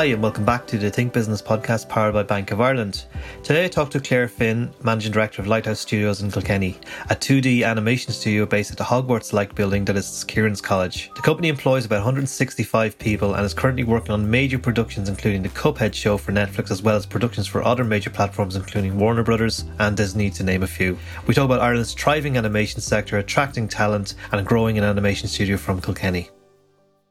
Hi, and welcome back to the Think Business podcast powered by Bank of Ireland. Today I talk to Claire Finn, Managing Director of Lighthouse Studios in Kilkenny, a 2D animation studio based at the Hogwarts like building that is Kieran's College. The company employs about 165 people and is currently working on major productions, including the Cuphead show for Netflix, as well as productions for other major platforms, including Warner Brothers and Disney, to name a few. We talk about Ireland's thriving animation sector, attracting talent, and growing an animation studio from Kilkenny.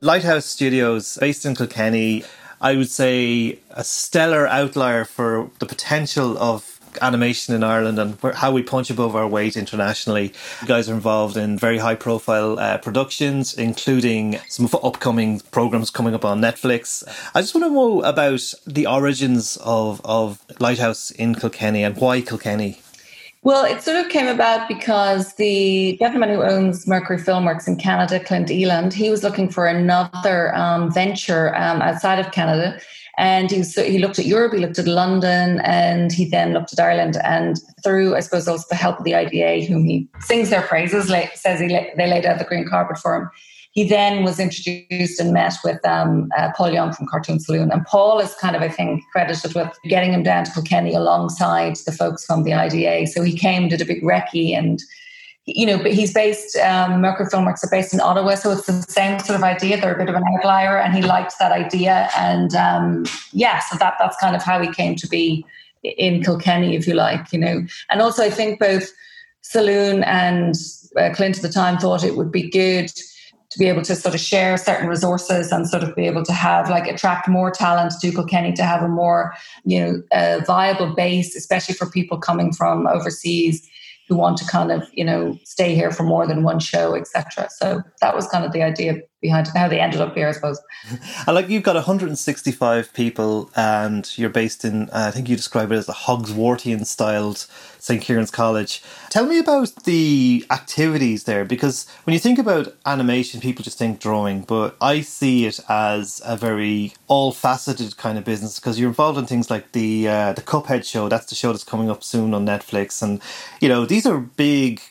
Lighthouse Studios, based in Kilkenny, I would say a stellar outlier for the potential of animation in Ireland and how we punch above our weight internationally. You guys are involved in very high profile uh, productions, including some upcoming programs coming up on Netflix. I just want to know about the origins of, of Lighthouse in Kilkenny and why Kilkenny. Well, it sort of came about because the gentleman who owns Mercury Filmworks in Canada, Clint Eland, he was looking for another um, venture um, outside of Canada. And he, so he looked at Europe, he looked at London, and he then looked at Ireland. And through, I suppose, also the help of the IDA, whom he sings their praises, says he, they laid out the green carpet for him he then was introduced and met with um, uh, Paul Young from Cartoon Saloon. And Paul is kind of, I think, credited with getting him down to Kilkenny alongside the folks from the IDA. So he came, did a big recce, and you know, but he's based, um, Mercury Filmworks are based in Ottawa, so it's the same sort of idea. They're a bit of an outlier, and he liked that idea. And um, yeah, so that that's kind of how he came to be in Kilkenny, if you like, you know. And also, I think both Saloon and uh, Clint at the time thought it would be good to be able to sort of share certain resources and sort of be able to have like attract more talent to Kilkenny to have a more you know uh, viable base, especially for people coming from overseas who want to kind of you know stay here for more than one show, etc. So that was kind of the idea behind how they ended up here, I suppose. I like you've got 165 people, and you're based in. Uh, I think you describe it as a Hogsworthian styled St. Kieran's College. Tell me about the activities there because when you think about animation, people just think drawing, but I see it as a very all faceted kind of business because you're involved in things like the uh, the Cuphead show. That's the show that's coming up soon on Netflix, and you know these are big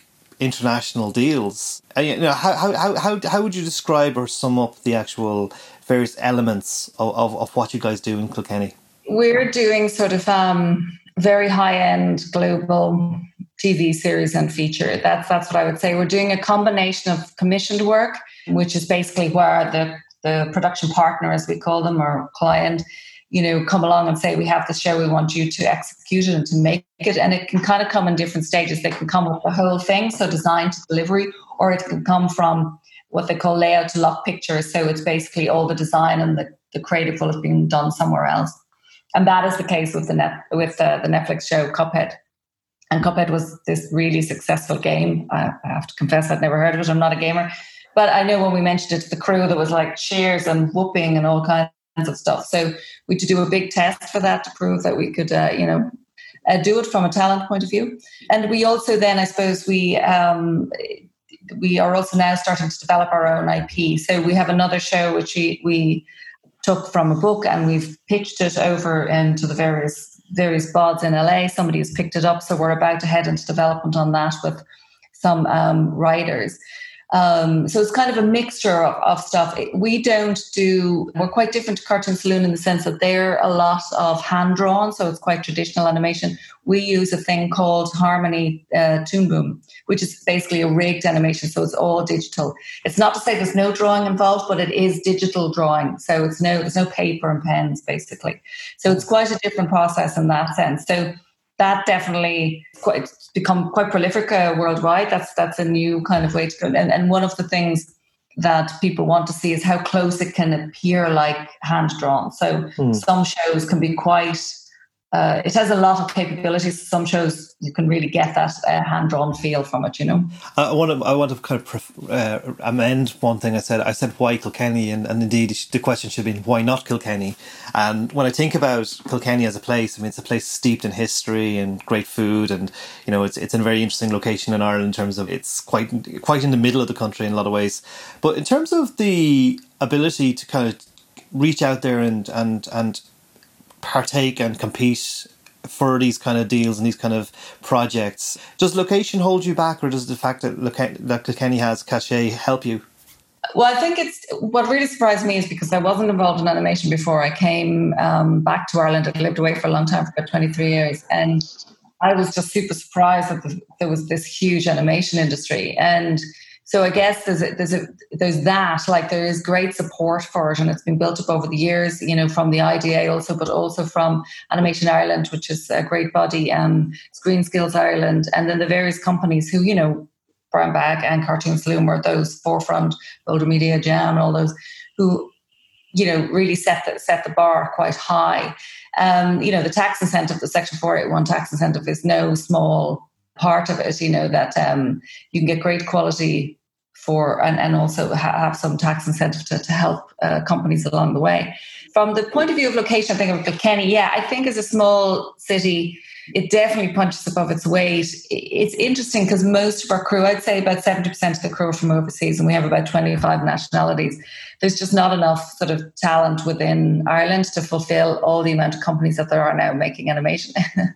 international deals. And, you know, how, how, how, how would you describe or sum up the actual various elements of, of, of what you guys do in Kilkenny? We're doing sort of um, very high end global TV series and feature. That's that's what I would say. We're doing a combination of commissioned work, which is basically where the the production partner, as we call them, or client, you know, come along and say, "We have this show. We want you to execute it and to make it." And it can kind of come in different stages. They can come with the whole thing, so design to delivery, or it can come from what they call layout to lock pictures. So it's basically all the design and the, the creative will have been done somewhere else and that is the case with the net with the, the Netflix show Cuphead. And Cuphead was this really successful game. I, I have to confess, I'd never heard of it. I'm not a gamer, but I know when we mentioned it to the crew, there was like cheers and whooping and all kinds of stuff. So we had to do a big test for that to prove that we could, uh, you know, uh, do it from a talent point of view. And we also then, I suppose, we um, we are also now starting to develop our own IP. So we have another show which we, we took from a book and we've pitched it over into the various various bods in LA. Somebody has picked it up, so we're about to head into development on that with some um, writers. Um, so it's kind of a mixture of, of stuff. We don't do, we're quite different to Cartoon Saloon in the sense that they're a lot of hand drawn, so it's quite traditional animation. We use a thing called Harmony uh, Toon Boom, which is basically a rigged animation, so it's all digital. It's not to say there's no drawing involved, but it is digital drawing, so it's no there's no paper and pens basically. So it's quite a different process in that sense. So that definitely quite become quite prolific uh, worldwide. That's that's a new kind of way to go. And, and one of the things that people want to see is how close it can appear like hand drawn. So hmm. some shows can be quite uh, it has a lot of capabilities. Some shows you can really get that uh, hand drawn feel from it. You know. I want to I want to kind of uh, amend one thing I said. I said why Kilkenny, and, and indeed the question should have been why not Kilkenny. And when I think about Kilkenny as a place, I mean it's a place steeped in history and great food, and you know it's it's a very interesting location in Ireland in terms of it's quite quite in the middle of the country in a lot of ways. But in terms of the ability to kind of reach out there and and and partake and compete for these kind of deals and these kind of projects. Does location hold you back, or does the fact that, Kilkenny has cachet help you? Well, I think it's what really surprised me is because I wasn't involved in animation before. I came um, back to Ireland. I lived away for a long time, for about 23 years. And I was just super surprised that there was this huge animation industry. And so I guess there's a, there's a, there's that like there is great support for it, and it's been built up over the years. You know, from the IDA also, but also from Animation Ireland, which is a great body, and Screen Skills Ireland, and then the various companies who you know, Brown Bag and Cartoon Saloon were those forefront, Boulder Media Jam, all those who you know really set the set the bar quite high. Um, you know, the tax incentive, the Section 481 tax incentive is no small part of it, you know, that um, you can get great quality for and, and also have some tax incentive to, to help uh, companies along the way. From the point of view of location, I think of Kilkenny, yeah, I think as a small city, it definitely punches above its weight. It's interesting because most of our crew, I'd say about 70% of the crew are from overseas, and we have about 25 nationalities. There's just not enough sort of talent within Ireland to fulfill all the amount of companies that there are now making animation.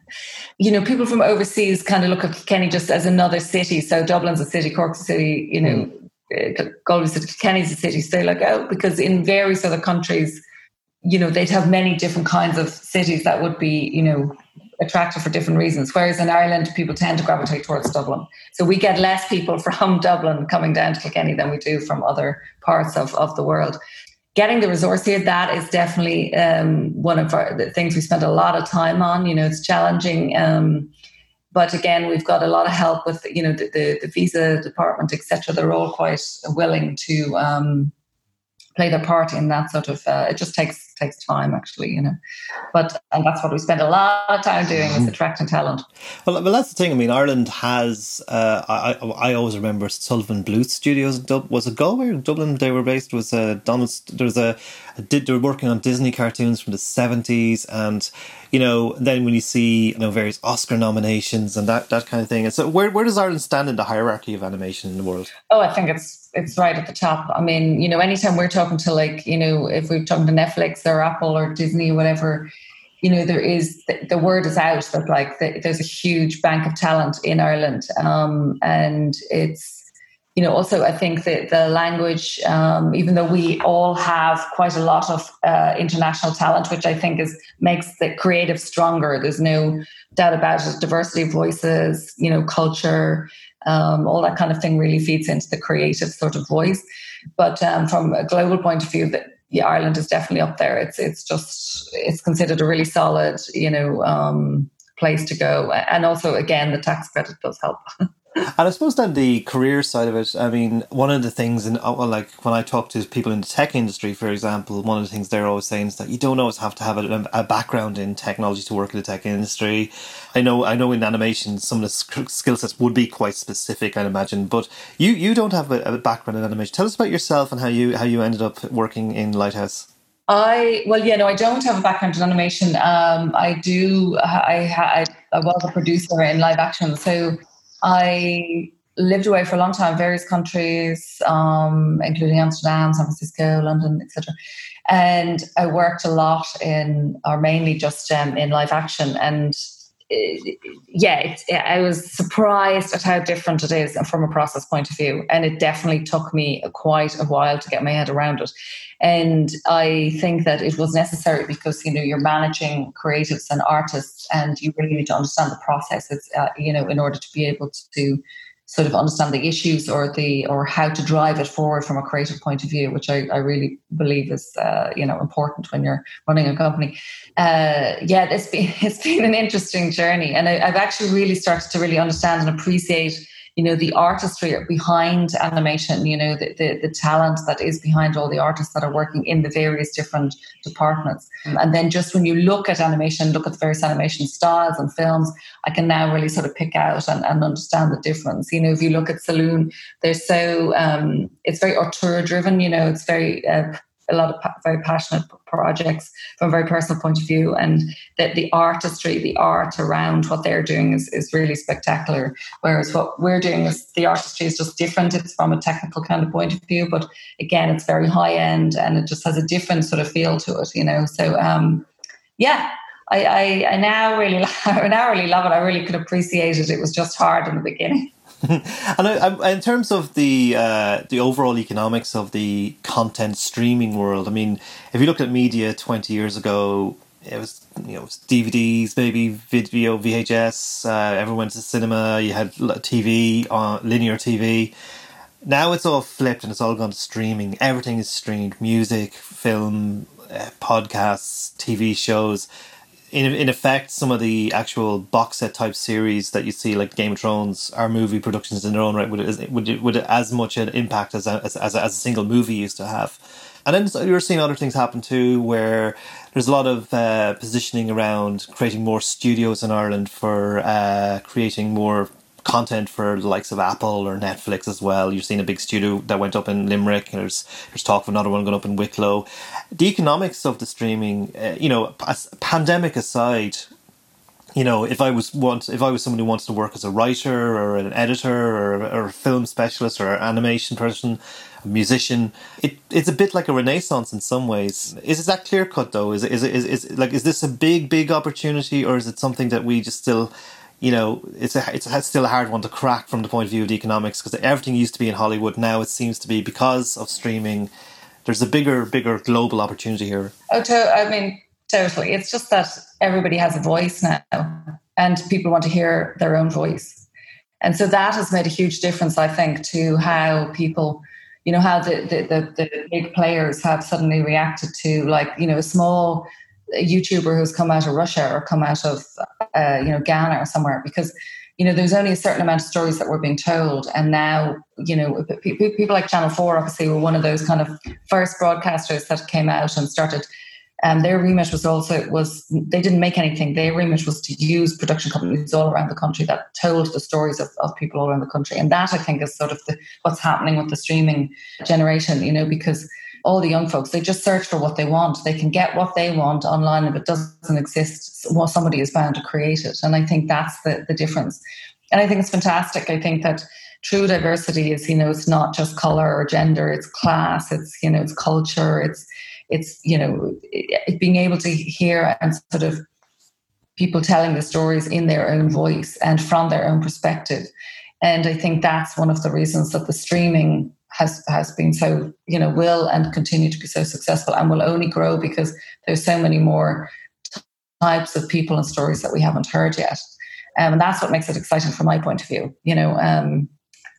you know, people from overseas kind of look at Kenny just as another city. So Dublin's a city, Cork's a city, you know, mm. Galway's a city, Kenny's a city. So they're like, oh, because in various other countries, you know, they'd have many different kinds of cities that would be, you know, attractive for different reasons. Whereas in Ireland, people tend to gravitate towards Dublin. So we get less people from Dublin coming down to Kilkenny than we do from other parts of, of the world. Getting the resource here, that is definitely um, one of our, the things we spend a lot of time on. You know, it's challenging. Um, but again, we've got a lot of help with, you know, the, the, the visa department, etc. They're all quite willing to um, play their part in that sort of, uh, it just takes takes time actually you know. But and that's what we spend a lot of time doing is mm-hmm. attracting talent. Well, well that's the thing. I mean ireland has uh, I, I always remember sullivan bluth studios was it galway or dublin they were based? Was a donald there was a, a did they were working on disney cartoons from the 70s and you know then when you see you know various oscar nominations and that that kind of thing. And so where, where does ireland stand in the hierarchy of animation in the world? Oh i think it's it's right at the top. I mean, you know, anytime we're talking to like, you know, if we're talking to Netflix or Apple or Disney or whatever, you know, there is the, the word is out that like the, there's a huge bank of talent in Ireland, um, and it's you know also I think that the language, um, even though we all have quite a lot of uh, international talent, which I think is makes the creative stronger. There's no doubt about it. Diversity of voices, you know, culture um, all that kind of thing really feeds into the creative sort of voice. But um, from a global point of view, that yeah, Ireland is definitely up there. It's it's just it's considered a really solid, you know, um, place to go. And also, again, the tax credit does help. And I suppose then the career side of it. I mean, one of the things, and well, like when I talk to people in the tech industry, for example, one of the things they're always saying is that you don't always have to have a, a background in technology to work in the tech industry. I know, I know, in animation, some of the skill sets would be quite specific, I'd imagine. But you, you don't have a, a background in animation. Tell us about yourself and how you how you ended up working in Lighthouse. I well, yeah, no, I don't have a background in animation. Um, I do. I, I I was a producer in live action, so I lived away for a long time, various countries, um, including Amsterdam, San Francisco, London, etc. And I worked a lot in, or mainly just um, in live action. And yeah, I was surprised at how different it is from a process point of view. And it definitely took me quite a while to get my head around it. And I think that it was necessary because you know you're managing creatives and artists, and you really need to understand the processes, uh, you know, in order to be able to sort of understand the issues or the or how to drive it forward from a creative point of view, which I, I really believe is uh, you know important when you're running a company. Uh, yeah, it's been it's been an interesting journey, and I, I've actually really started to really understand and appreciate you know the artistry behind animation you know the, the, the, talent that is behind all the artists that are working in the various different departments. And then just when you look at animation look at the various animation styles and films i can now really sort of pick out and, and understand the difference. You know if you look at saloon they're so um, it's very auteur driven you know it's very uh, a lot of pa- very passionate projects from a very personal point of view, and that the artistry, the art around what they're doing is, is really spectacular. Whereas what we're doing is the artistry is just different. It's from a technical kind of point of view, but again, it's very high end and it just has a different sort of feel to it, you know. So um, yeah, I, I, I now really I now really love it. I really could appreciate it. It was just hard in the beginning. and I, I, in terms of the uh, the overall economics of the content streaming world, I mean, if you look at media twenty years ago, it was you know DVDs, maybe video, VHS. Uh, everyone went to cinema. You had TV uh, linear TV. Now it's all flipped and it's all gone to streaming. Everything is streamed: music, film, uh, podcasts, TV shows in in effect, some of the actual box set type series that you see, like Game of Thrones, are movie productions in their own right. Would would would as much an impact as a, as as a, as a single movie used to have. And then you're seeing other things happen too, where there's a lot of uh, positioning around creating more studios in Ireland for uh, creating more content for the likes of Apple or Netflix as well. You've seen a big studio that went up in Limerick. There's there's talk of another one going up in Wicklow. The economics of the streaming, uh, you know, pandemic aside, you know, if I was want if I was someone who wants to work as a writer or an editor or, or a film specialist or an animation person, a musician, it, it's a bit like a renaissance in some ways. Is that clear cut though? Is is is, is like is this a big big opportunity or is it something that we just still you know, it's a, it's, a, still a hard one to crack from the point of view of the economics because everything used to be in Hollywood. Now it seems to be because of streaming. There's a bigger, bigger global opportunity here. Oh, to, I mean, totally. It's just that everybody has a voice now, and people want to hear their own voice, and so that has made a huge difference, I think, to how people, you know, how the the, the, the big players have suddenly reacted to like you know a small YouTuber who's come out of Russia or come out of uh, you know Ghana or somewhere because you know there's only a certain amount of stories that were being told. And now you know people like channel 4 obviously were one of those kind of first broadcasters that came out and started and their remit was also was they didn't make anything. Their remit was to use production companies all around the country that told the stories of, of people all around the country. And that i think is sort of the, what's happening with the streaming generation you know because all the young folks, they just search for what they want. They can get what they want online. If it doesn't exist, well, somebody is bound to create it. And I think that's the, the difference. And I think it's fantastic. I think that true diversity is, you know, it's not just color or gender, it's class, it's, you know, it's culture, it's, it's, you know, it, being able to hear and sort of people telling the stories in their own voice and from their own perspective. And I think that's one of the reasons that the streaming has has been so you know will and continue to be so successful and will only grow because there's so many more types of people and stories that we haven't heard yet. Um, and that's what makes it exciting from my point of view you know um,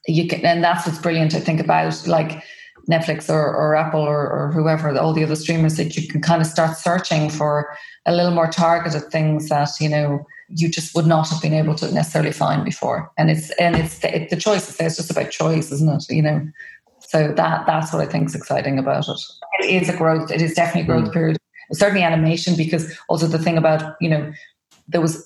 you can and that's what's brilliant i think about like netflix or, or apple or, or whoever all the other streamers that you can kind of start searching for a little more targeted things that you know you just would not have been able to necessarily find before. And it's and it's the, it, the choice is there it's just about choice isn't it? You know so that that's what I think is exciting about it. It is a growth. It is definitely a growth mm. period. Certainly animation, because also the thing about you know there was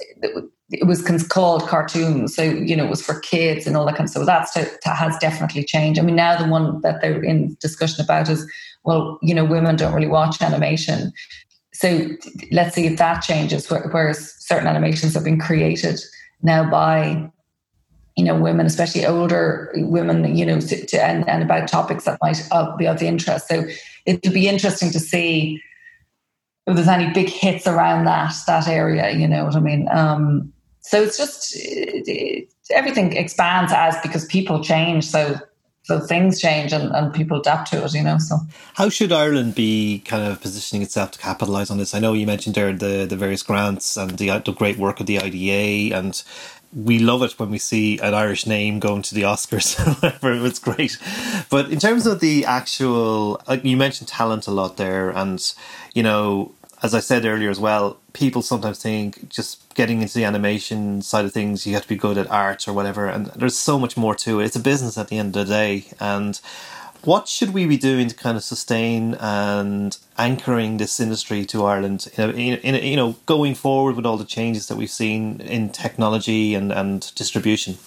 it was called cartoons, so you know it was for kids and all that kind of stuff. So that's to, to has definitely changed. I mean, now the one that they're in discussion about is well, you know, women don't really watch animation. So let's see if that changes. Whereas certain animations have been created now by you know women especially older women you know to, to and, and about topics that might uh, be of interest so it'll be interesting to see if there's any big hits around that that area you know what i mean um, so it's just it, it, everything expands as because people change so so things change and, and people adapt to it, you know. So, how should Ireland be kind of positioning itself to capitalise on this? I know you mentioned there the the various grants and the the great work of the IDA and we love it when we see an Irish name going to the Oscars. it's great. But in terms of the actual, like you mentioned talent a lot there, and you know, as I said earlier as well, people sometimes think just getting into the animation side of things, you have to be good at art or whatever, and there's so much more to it. It's a business at the end of the day, and what should we be doing to kind of sustain and anchoring this industry to Ireland? In, in, in, you know, going forward with all the changes that we've seen in technology and, and distribution.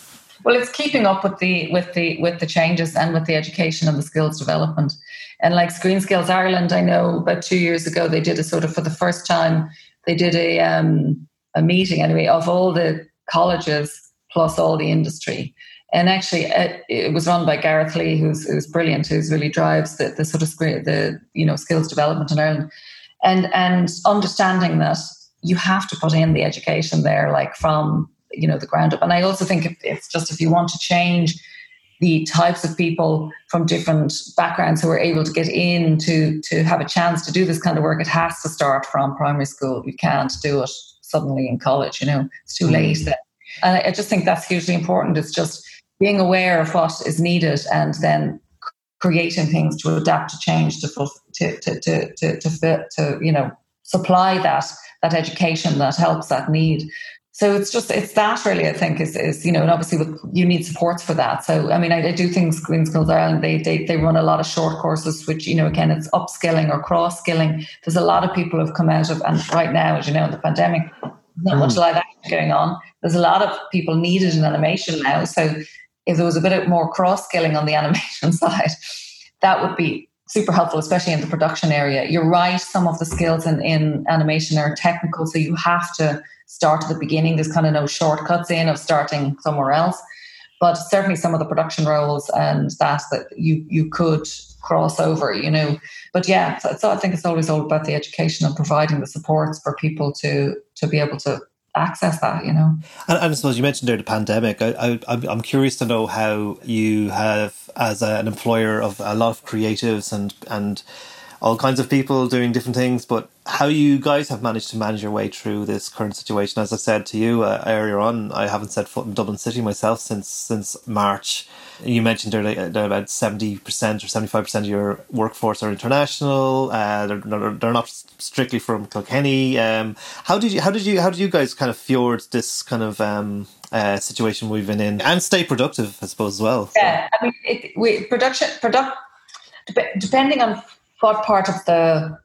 Well, it's keeping up with the with the with the changes and with the education and the skills development. And like Screen Skills Ireland, I know about two years ago they did a sort of for the first time they did a um, a meeting anyway of all the colleges plus all the industry and actually, it, it, was run by Gareth Lee, who's who's brilliant, who's really drives the, the sort of the you know skills development in Ireland, and and understanding that you have to put in the education there, like from you know the ground up. And I also think if it's just if you want to change the types of people from different backgrounds who are able to get in to to have a chance to do this kind of work, it has to start from primary school. You can't do it suddenly in college. You know, it's too mm. late. Then. And I just think that's hugely important. It's just being aware of what is needed and then creating things to adapt to change to to to to to, to, fit, to you know supply that that education that helps that need so it's just it's that really I think is is you know and obviously with you need supports for that. So I mean I, I do think Screen Skills Ireland they, they they run a lot of short courses which you know again it's upskilling or cross skilling. There's a lot of people who've come out of and right now as you know in the pandemic not much mm. live action going on. There's a lot of people needed in animation now. So if there was a bit more cross skilling on the animation side, that would be super helpful, especially in the production area. You're right, some of the skills in, in animation are technical, so you have to start at the beginning. There's kind of no shortcuts in of starting somewhere else. But certainly some of the production roles and that that you you could cross over, you know. But yeah, so, so I think it's always all about the education and providing the supports for people to to be able to access that, you know. And, and I suppose you mentioned there the pandemic. I, I, I'm curious to know how you have, as an employer of a lot of creatives and and all kinds of people doing different things, but how you guys have managed to manage your way through this current situation. As I said to you uh, earlier on, I haven't set foot in Dublin City myself since since March. You mentioned there that about seventy percent or seventy five percent of your workforce are international. Uh, they're, they're not strictly from Kilkenny. Um, how did you how did you how did you guys kind of fjord this kind of um, uh, situation we've been in and stay productive, I suppose as well? Yeah, I mean, it, we, production product depending on what part of the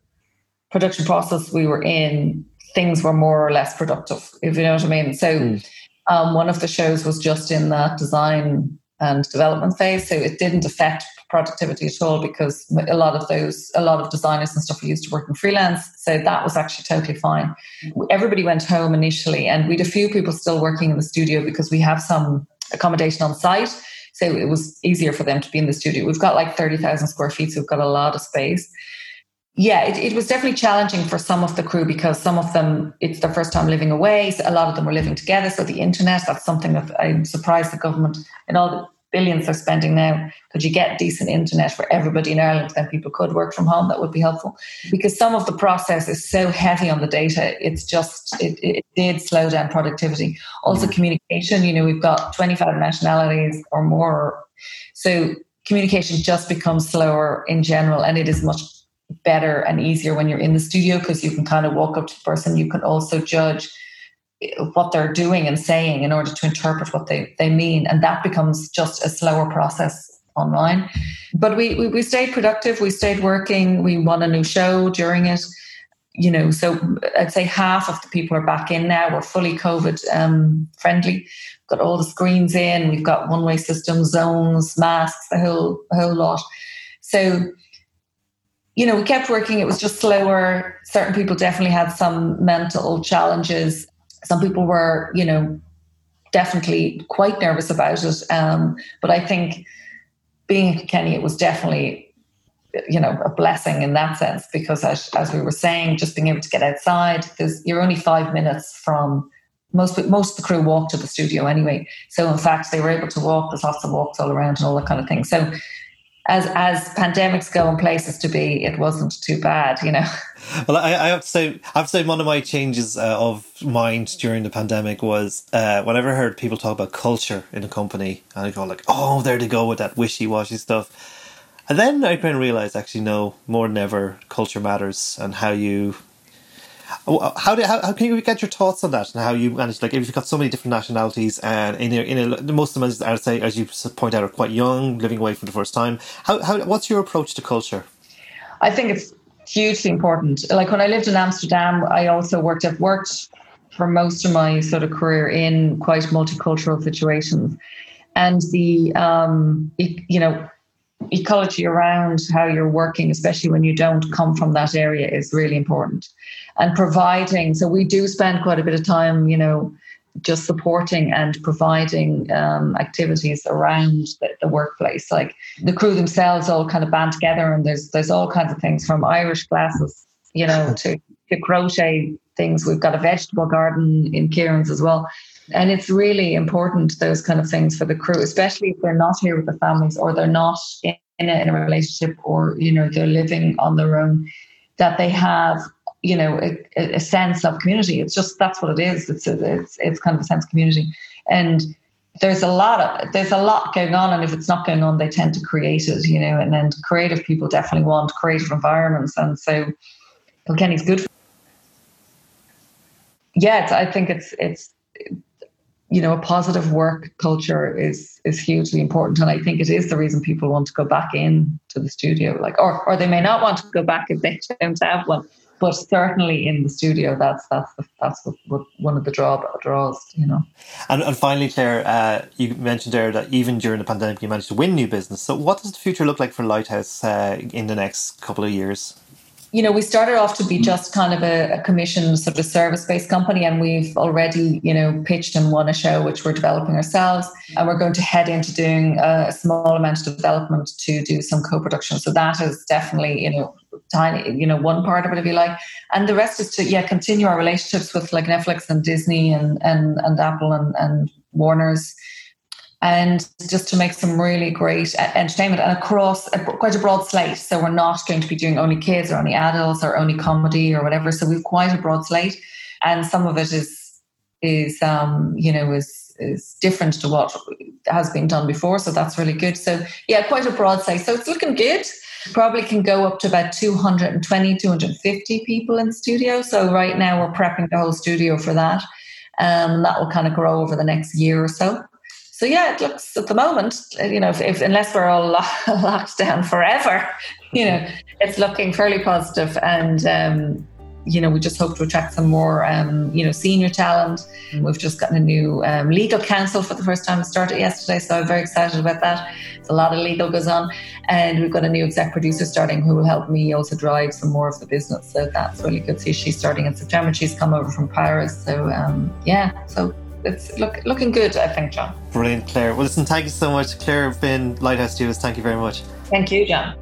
production process we were in, things were more or less productive, if you know what I mean. So mm. um, one of the shows was just in that design and development phase, so it didn't affect productivity at all because a lot of those, a lot of designers and stuff are used to working freelance. So that was actually totally fine. Everybody went home initially, and we had a few people still working in the studio because we have some accommodation on site. So it was easier for them to be in the studio. We've got like 30,000 square feet, so we've got a lot of space. Yeah, it, it, was definitely challenging for some of the crew because some of them, it's their first time living away. So a lot of them were living together. So the internet, that's something that I'm surprised the government, in all the billions they're spending now, could you get decent internet for everybody in Ireland? Then people could work from home. That would be helpful. Because some of the process is so heavy on the data, it's just, it, it did slow down productivity. Also, communication, you know, we've got 25 nationalities or more. So communication just becomes slower in general, and it is much better and easier when you're in the studio because you can kind of walk up to the person. You can also judge what they're doing and saying in order to interpret what they, they mean. And that becomes just a slower process online. But we, we, we stayed productive, we stayed working, we won a new show during it. You know, so I'd say half of the people are back in now. We're fully COVID um, friendly. Got all the screens in. We've got one way system, zones, masks, the whole the whole lot. So you know, we kept working. It was just slower. Certain people definitely had some mental challenges. Some people were, you know, definitely quite nervous about it. Um, but I think being in Kenny, it was definitely, you know, a blessing in that sense because as, as we were saying, just being able to get outside, you're only five minutes from most most of the crew walk to the studio anyway. So in fact, they were able to walk. There's lots of walks all around and all that kind of thing. So as as pandemics go and places to be, it wasn't too bad, you know. Well, I, I have to say, I have to say, one of my changes uh, of mind during the pandemic was uh, whenever I heard people talk about culture in a company, and I go like, "Oh, there they go with that wishy washy stuff," and then I kind of realized, actually, no, more than ever, culture matters, and how you how, do, how, how can you get your thoughts on that and how you manage like if you've got so many different nationalities and in a, in a, most of them I'd say as you point out are quite young living away for the first time. How, how what's your approach to culture? I think it's hugely important. Like when I lived in Amsterdam I also worked I've worked for most of my sort of career in quite multicultural situations. And the um, you know ecology around how you're working, especially when you don't come from that area, is really important. And providing, so we do spend quite a bit of time, you know, just supporting and providing um, activities around the, the, workplace. Like the crew themselves all kind of band together, and there's there's all kinds of things from Irish classes, you know, to, to crochet things. We've got a vegetable garden in Kieran's as well. And it's really important, those kind of things for the crew, especially if they're not here with the families or they're not in a, in a relationship or, you know, they're living on their own, that they have you know a, a, sense of community. It's just that's what it is. It's it's it's kind of a sense of community. And there's a lot of there's a lot going on and if it's not going on they tend to create it you know and then creative people definitely want creative environments. And so Kilkenny's good for yeah i think it's it's you know a positive work culture is is hugely important and i think it is the reason people want to go back in to the studio like or or they may not want to go back if they don't have one but certainly in the studio, that's that's the, that's what, what one of the draw, draws, you know. And, and finally, Claire, uh, you mentioned there that even during the pandemic, you managed to win new business. So, what does the future look like for Lighthouse uh, in the next couple of years? You know, we started off to be just kind of a, a commission sort of service-based company, and we've already, you know, pitched and won a show which we're developing ourselves, and we're going to head into doing a small amount of development to do some co-production. So that is definitely, you know, tiny, you know, one part of it, if you like, and the rest is to yeah continue our relationships with like Netflix and Disney and and and Apple and and Warner's and just to make some really great entertainment and across a, quite a broad slate. So we're not going to be doing only kids or only adults or only comedy or whatever. So we've quite a broad slate, and some of it is is um, you know is is different to what has been done before. So that's really good. So yeah, quite a broad slate. So it's looking good. Probably can go up to about 220, 250 people in the studio. So right now we're prepping the whole studio for that. Um, that will kind of grow over the next year or so so yeah, it looks at the moment, you know, if, if unless we're all locked down forever, you know, it's looking fairly positive and. Um, you know, we just hope to attract some more, um, you know, senior talent. We've just gotten a new um, legal counsel for the first time. It started yesterday, so I'm very excited about that. It's a lot of legal goes on, and we've got a new exec producer starting who will help me also drive some more of the business. So that's really good. See, she's starting in September. She's come over from Paris, so um, yeah. So it's look, looking good, I think, John. Brilliant, Claire. Well, listen, thank you so much, Claire Finn, Lighthouse Studios. Thank you very much. Thank you, John.